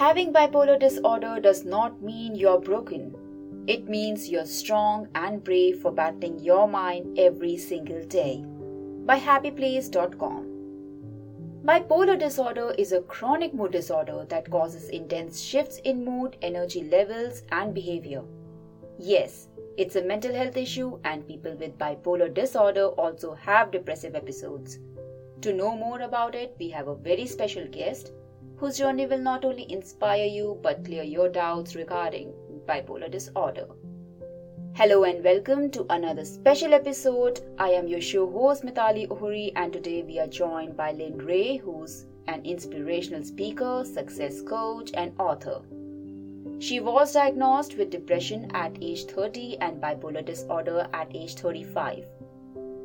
Having bipolar disorder does not mean you're broken. It means you're strong and brave for battling your mind every single day. By happyplace.com. Bipolar disorder is a chronic mood disorder that causes intense shifts in mood, energy levels, and behavior. Yes, it's a mental health issue, and people with bipolar disorder also have depressive episodes. To know more about it, we have a very special guest whose journey will not only inspire you but clear your doubts regarding bipolar disorder. Hello and welcome to another special episode. I am your show host Mitali Ohuri, and today we are joined by Lynn Rae, who's an inspirational speaker, success coach, and author. She was diagnosed with depression at age 30 and bipolar disorder at age 35.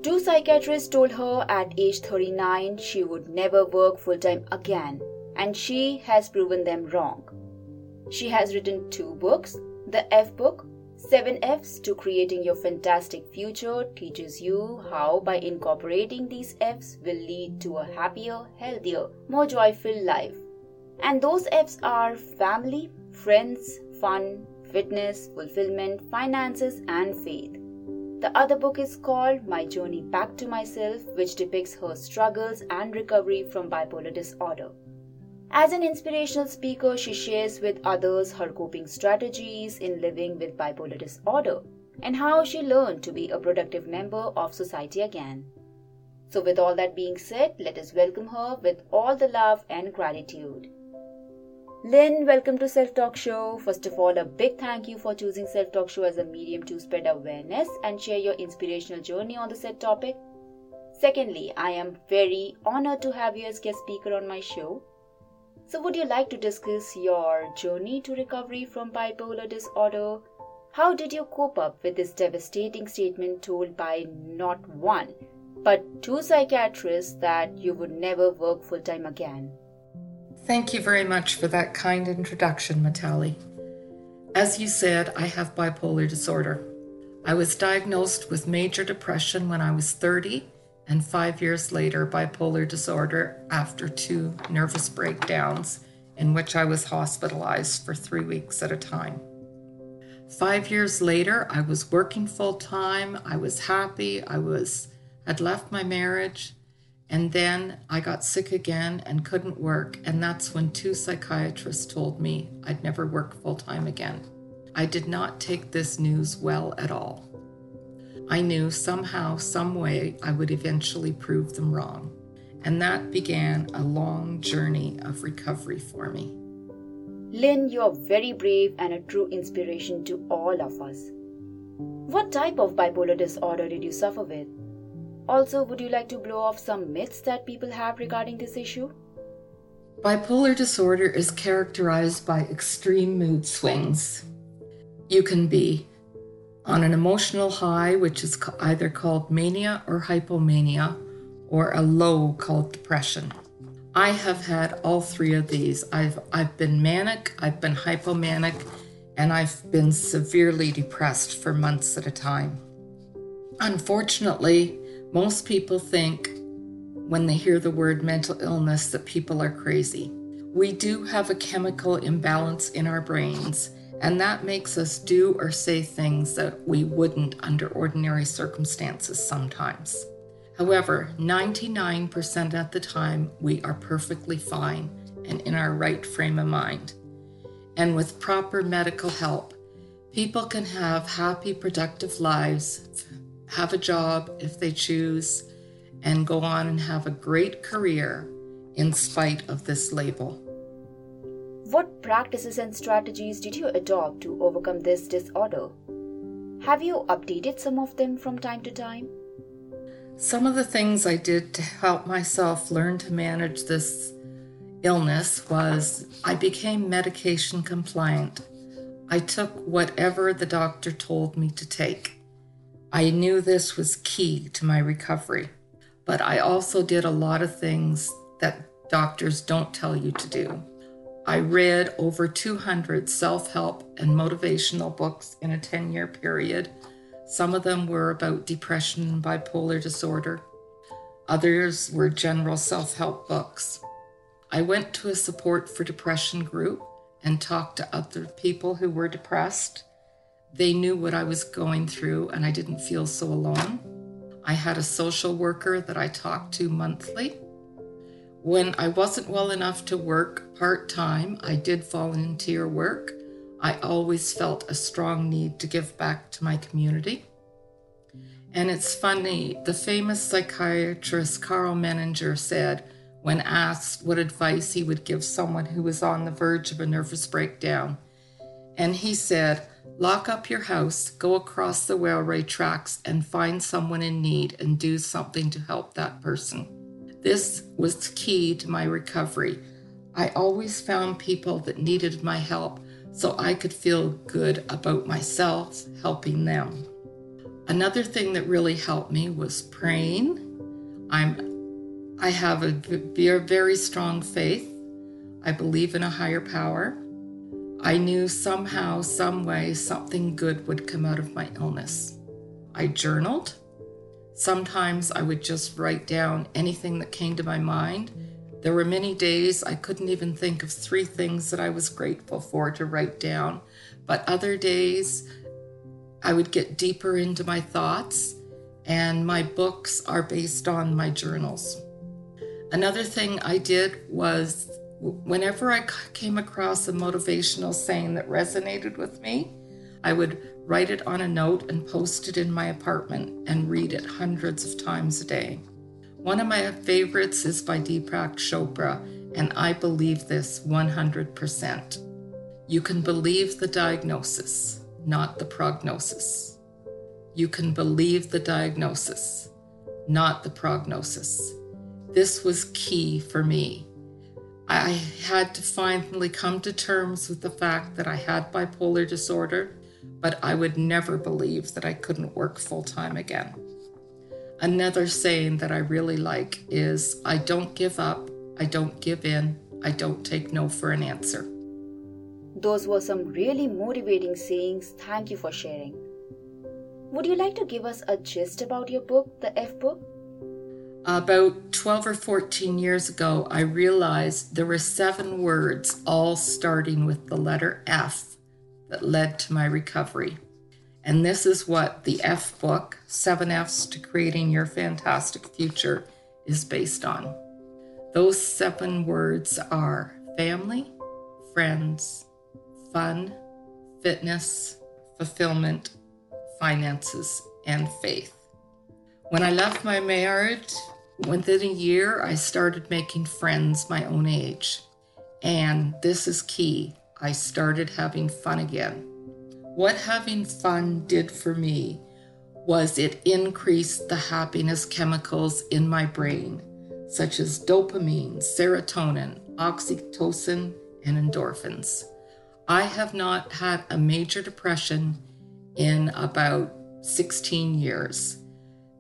Two psychiatrists told her at age 39 she would never work full time again and she has proven them wrong. She has written two books. The F book, 7 F's to Creating Your Fantastic Future, teaches you how, by incorporating these F's, will lead to a happier, healthier, more joyful life. And those F's are family, friends, fun, fitness, fulfillment, finances, and faith. The other book is called My Journey Back to Myself, which depicts her struggles and recovery from bipolar disorder. As an inspirational speaker, she shares with others her coping strategies in living with bipolar disorder and how she learned to be a productive member of society again. So, with all that being said, let us welcome her with all the love and gratitude. Lynn, welcome to Self Talk Show. First of all, a big thank you for choosing Self Talk Show as a medium to spread awareness and share your inspirational journey on the said topic. Secondly, I am very honored to have you as guest speaker on my show. So, would you like to discuss your journey to recovery from bipolar disorder? How did you cope up with this devastating statement told by not one, but two psychiatrists that you would never work full time again? Thank you very much for that kind introduction, Matali. As you said, I have bipolar disorder. I was diagnosed with major depression when I was 30 and five years later, bipolar disorder after two nervous breakdowns, in which I was hospitalized for three weeks at a time. Five years later, I was working full time. I was happy. I was had left my marriage, and then I got sick again and couldn't work. And that's when two psychiatrists told me I'd never work full time again. I did not take this news well at all. I knew somehow, some way, I would eventually prove them wrong. And that began a long journey of recovery for me. Lynn, you're very brave and a true inspiration to all of us. What type of bipolar disorder did you suffer with? Also, would you like to blow off some myths that people have regarding this issue? Bipolar disorder is characterized by extreme mood swings. You can be on an emotional high, which is either called mania or hypomania, or a low called depression. I have had all three of these. I've I've been manic, I've been hypomanic, and I've been severely depressed for months at a time. Unfortunately, most people think when they hear the word mental illness that people are crazy. We do have a chemical imbalance in our brains and that makes us do or say things that we wouldn't under ordinary circumstances sometimes. However, 99% of the time, we are perfectly fine and in our right frame of mind. And with proper medical help, people can have happy, productive lives, have a job if they choose, and go on and have a great career in spite of this label. What practices and strategies did you adopt to overcome this disorder? Have you updated some of them from time to time? Some of the things I did to help myself learn to manage this illness was I became medication compliant. I took whatever the doctor told me to take. I knew this was key to my recovery, but I also did a lot of things that doctors don't tell you to do I read over 200 self help and motivational books in a 10 year period. Some of them were about depression and bipolar disorder, others were general self help books. I went to a support for depression group and talked to other people who were depressed. They knew what I was going through, and I didn't feel so alone. I had a social worker that I talked to monthly. When I wasn't well enough to work part time, I did volunteer work. I always felt a strong need to give back to my community. And it's funny, the famous psychiatrist Karl Menninger said, when asked what advice he would give someone who was on the verge of a nervous breakdown, and he said, Lock up your house, go across the railway tracks, and find someone in need and do something to help that person. This was key to my recovery. I always found people that needed my help so I could feel good about myself helping them. Another thing that really helped me was praying. I'm I have a very strong faith. I believe in a higher power. I knew somehow, some way, something good would come out of my illness. I journaled. Sometimes I would just write down anything that came to my mind. There were many days I couldn't even think of three things that I was grateful for to write down, but other days I would get deeper into my thoughts, and my books are based on my journals. Another thing I did was whenever I came across a motivational saying that resonated with me, I would write it on a note and post it in my apartment and read it hundreds of times a day. One of my favorites is by Deepak Chopra, and I believe this 100%. You can believe the diagnosis, not the prognosis. You can believe the diagnosis, not the prognosis. This was key for me. I had to finally come to terms with the fact that I had bipolar disorder but I would never believe that I couldn't work full time again. Another saying that I really like is I don't give up, I don't give in, I don't take no for an answer. Those were some really motivating sayings. Thank you for sharing. Would you like to give us a gist about your book, The F Book? About 12 or 14 years ago, I realized there were seven words all starting with the letter F that led to my recovery. And this is what the F book, Seven F's to Creating Your Fantastic Future, is based on. Those seven words are family, friends, fun, fitness, fulfillment, finances, and faith. When I left my marriage, within a year, I started making friends my own age. And this is key. I started having fun again. What having fun did for me was it increased the happiness chemicals in my brain, such as dopamine, serotonin, oxytocin, and endorphins. I have not had a major depression in about 16 years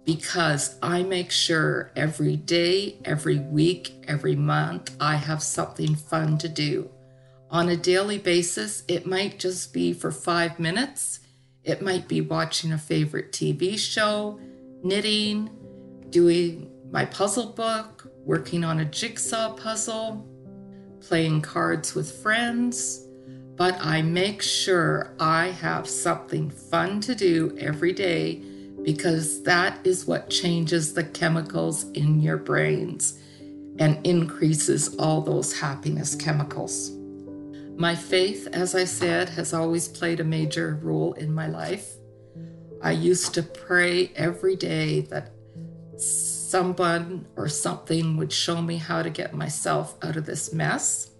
because I make sure every day, every week, every month, I have something fun to do. On a daily basis, it might just be for five minutes. It might be watching a favorite TV show, knitting, doing my puzzle book, working on a jigsaw puzzle, playing cards with friends. But I make sure I have something fun to do every day because that is what changes the chemicals in your brains and increases all those happiness chemicals. My faith, as I said, has always played a major role in my life. I used to pray every day that someone or something would show me how to get myself out of this mess.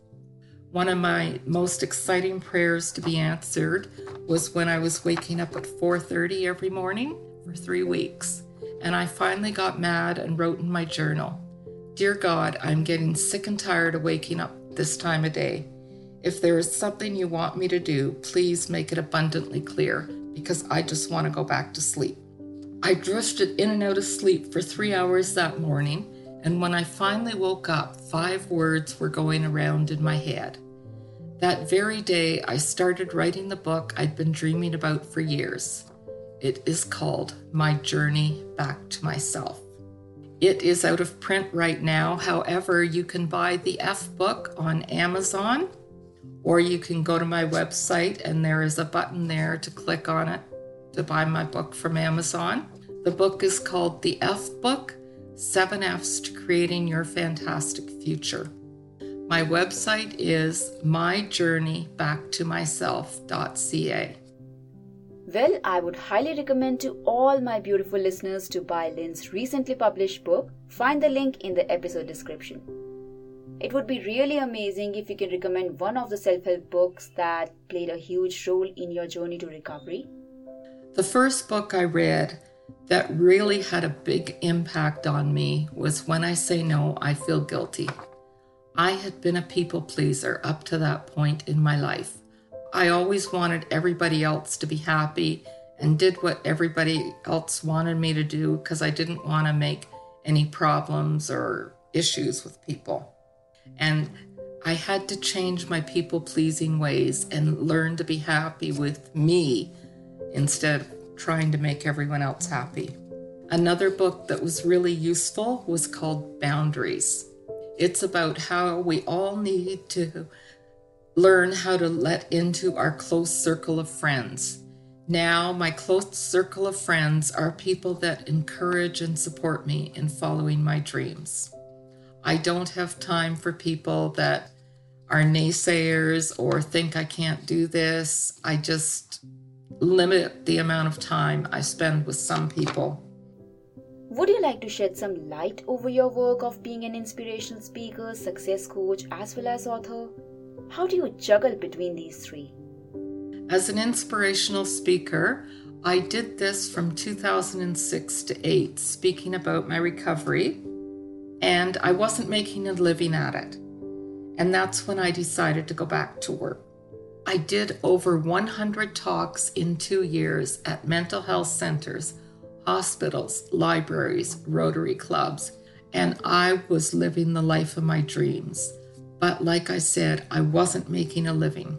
One of my most exciting prayers to be answered was when I was waking up at 4:30 every morning for 3 weeks, and I finally got mad and wrote in my journal, "Dear God, I'm getting sick and tired of waking up this time of day. If there is something you want me to do, please make it abundantly clear because I just want to go back to sleep. I drifted in and out of sleep for three hours that morning, and when I finally woke up, five words were going around in my head That very day, I started writing the book I'd been dreaming about for years. It is called My Journey Back to Myself. It is out of print right now. However, you can buy the F book on Amazon or you can go to my website and there is a button there to click on it to buy my book from Amazon. The book is called The F Book Seven F's to Creating Your Fantastic Future. My website is myjourneybacktomyself.ca. Well, I would highly recommend to all my beautiful listeners to buy Lynn's recently published book. Find the link in the episode description. It would be really amazing if you can recommend one of the self help books that played a huge role in your journey to recovery. The first book I read that really had a big impact on me was When I Say No, I Feel Guilty. I had been a people pleaser up to that point in my life. I always wanted everybody else to be happy and did what everybody else wanted me to do because I didn't want to make any problems or issues with people. And I had to change my people pleasing ways and learn to be happy with me instead of trying to make everyone else happy. Another book that was really useful was called Boundaries. It's about how we all need to learn how to let into our close circle of friends. Now, my close circle of friends are people that encourage and support me in following my dreams. I don't have time for people that are naysayers or think I can't do this. I just limit the amount of time I spend with some people. Would you like to shed some light over your work of being an inspirational speaker, success coach, as well as author? How do you juggle between these three? As an inspirational speaker, I did this from 2006 to 8, speaking about my recovery, and I wasn't making a living at it. And that's when I decided to go back to work. I did over 100 talks in two years at mental health centers, hospitals, libraries, Rotary clubs, and I was living the life of my dreams. But like I said, I wasn't making a living.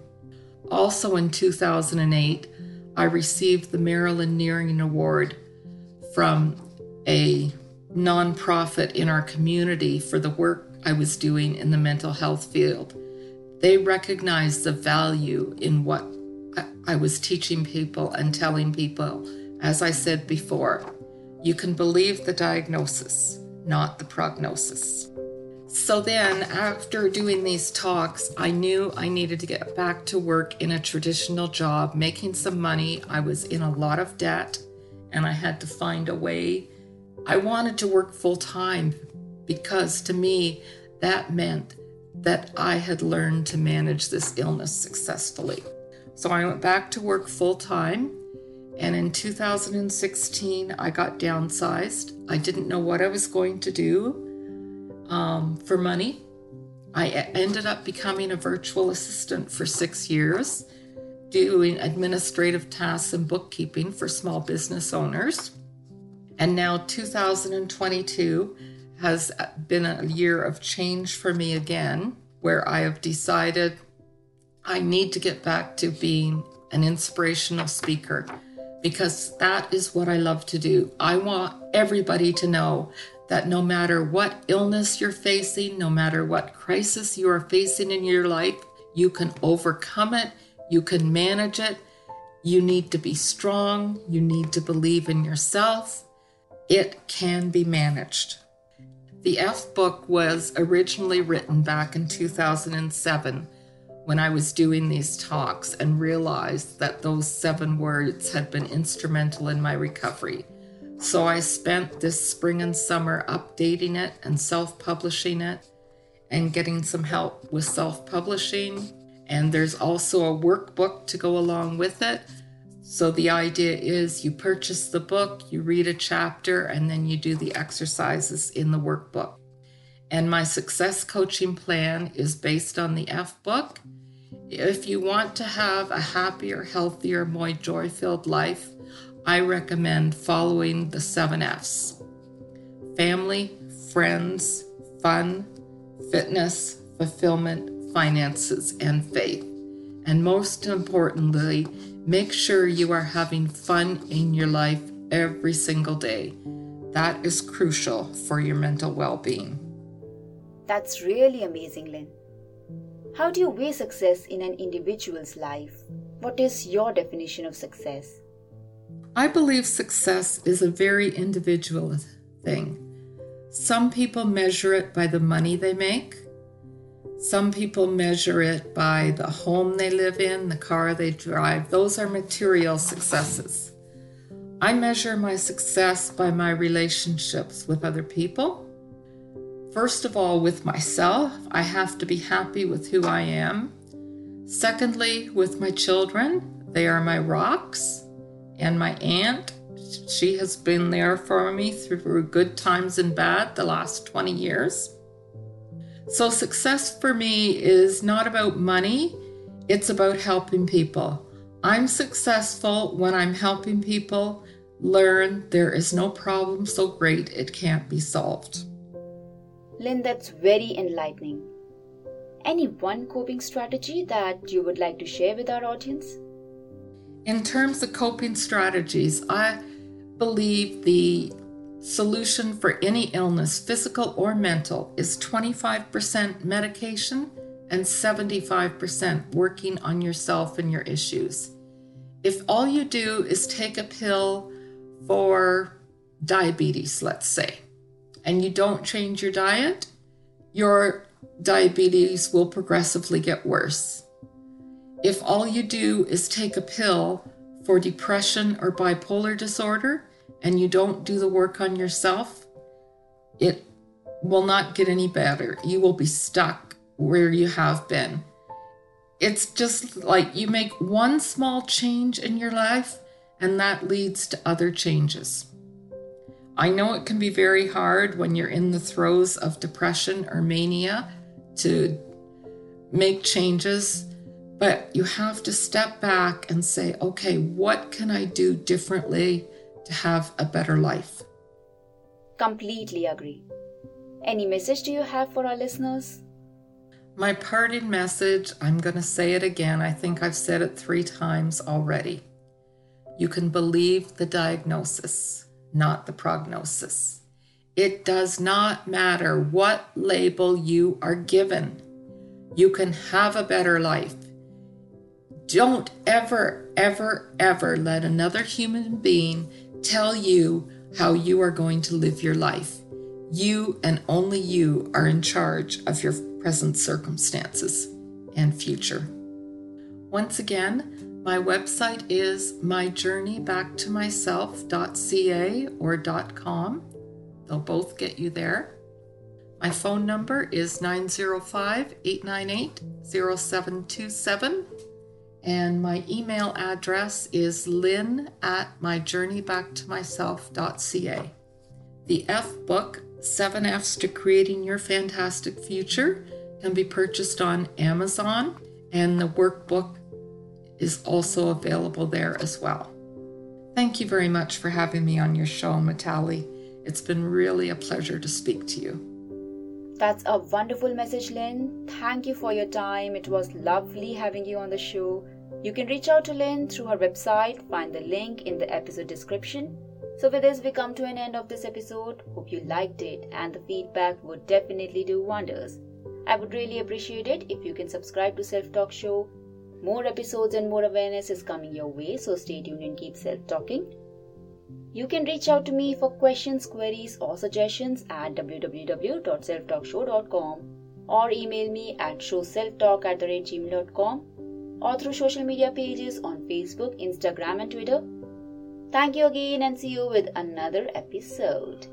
Also in 2008, I received the Marilyn Nearing Award from a nonprofit in our community for the work I was doing in the mental health field. They recognized the value in what I was teaching people and telling people. As I said before, you can believe the diagnosis, not the prognosis. So then, after doing these talks, I knew I needed to get back to work in a traditional job, making some money. I was in a lot of debt and I had to find a way. I wanted to work full time because to me, that meant that I had learned to manage this illness successfully. So I went back to work full time. And in 2016, I got downsized. I didn't know what I was going to do um, for money. I ended up becoming a virtual assistant for six years, doing administrative tasks and bookkeeping for small business owners. And now, 2022, has been a year of change for me again, where I have decided I need to get back to being an inspirational speaker because that is what I love to do. I want everybody to know that no matter what illness you're facing, no matter what crisis you are facing in your life, you can overcome it, you can manage it. You need to be strong, you need to believe in yourself. It can be managed. The F book was originally written back in 2007 when I was doing these talks and realized that those seven words had been instrumental in my recovery. So I spent this spring and summer updating it and self publishing it and getting some help with self publishing. And there's also a workbook to go along with it so the idea is you purchase the book, you read a chapter, and then you do the exercises in the workbook. And my success coaching plan is based on the F book. If you want to have a happier, healthier, more joy filled life, I recommend following the seven F's family, friends, fun, fitness, fulfillment, finances, and faith. And most importantly, make sure you are having fun in your life every single day. That is crucial for your mental well being. That's really amazing, Lynn. How do you weigh success in an individual's life? What is your definition of success? I believe success is a very individual thing. Some people measure it by the money they make. Some people measure it by the home they live in, the car they drive. Those are material successes. I measure my success by my relationships with other people. First of all, with myself, I have to be happy with who I am. Secondly, with my children, they are my rocks. And my aunt, she has been there for me through good times and bad the last 20 years. So, success for me is not about money, it's about helping people. I'm successful when I'm helping people learn there is no problem so great it can't be solved. Lynn, that's very enlightening. Any one coping strategy that you would like to share with our audience? In terms of coping strategies, I believe the solution for any illness, physical or mental, is 25% medication and 75% working on yourself and your issues. If all you do is take a pill for diabetes, let's say, and you don't change your diet, your diabetes will progressively get worse. If all you do is take a pill for depression or bipolar disorder and you don't do the work on yourself, it will not get any better. You will be stuck where you have been. It's just like you make one small change in your life and that leads to other changes. I know it can be very hard when you're in the throes of depression or mania to make changes but you have to step back and say, okay, what can I do differently to have a better life? Completely agree. Any message do you have for our listeners? My parting message, I'm going to say it again. I think I've said it three times already. You can believe the diagnosis, not the prognosis. It does not matter what label you are given. You can have a better life don't ever, ever, ever let another human being tell you how you are going to live your life. You and only you are in charge of your present circumstances and future. Once again, my website is myjourneybacktomyself.ca or .com. They'll both get you there. My phone number is 905 898 0727 and my email address is lynn at myjourneybacktomyself.ca. The F book, Seven F's to Creating Your Fantastic Future, can be purchased on Amazon, and the workbook is also available there as well. Thank you very much for having me on your show, Mitali. It's been really a pleasure to speak to you. That's a wonderful message, Lynn. Thank you for your time. It was lovely having you on the show. You can reach out to Lynn through her website, find the link in the episode description. So, with this, we come to an end of this episode. Hope you liked it, and the feedback would definitely do wonders. I would really appreciate it if you can subscribe to Self Talk Show. More episodes and more awareness is coming your way, so stay tuned and keep self talking. You can reach out to me for questions, queries, or suggestions at www.selftalkshow.com or email me at showselftalk at the or through social media pages on Facebook, Instagram, and Twitter. Thank you again and see you with another episode.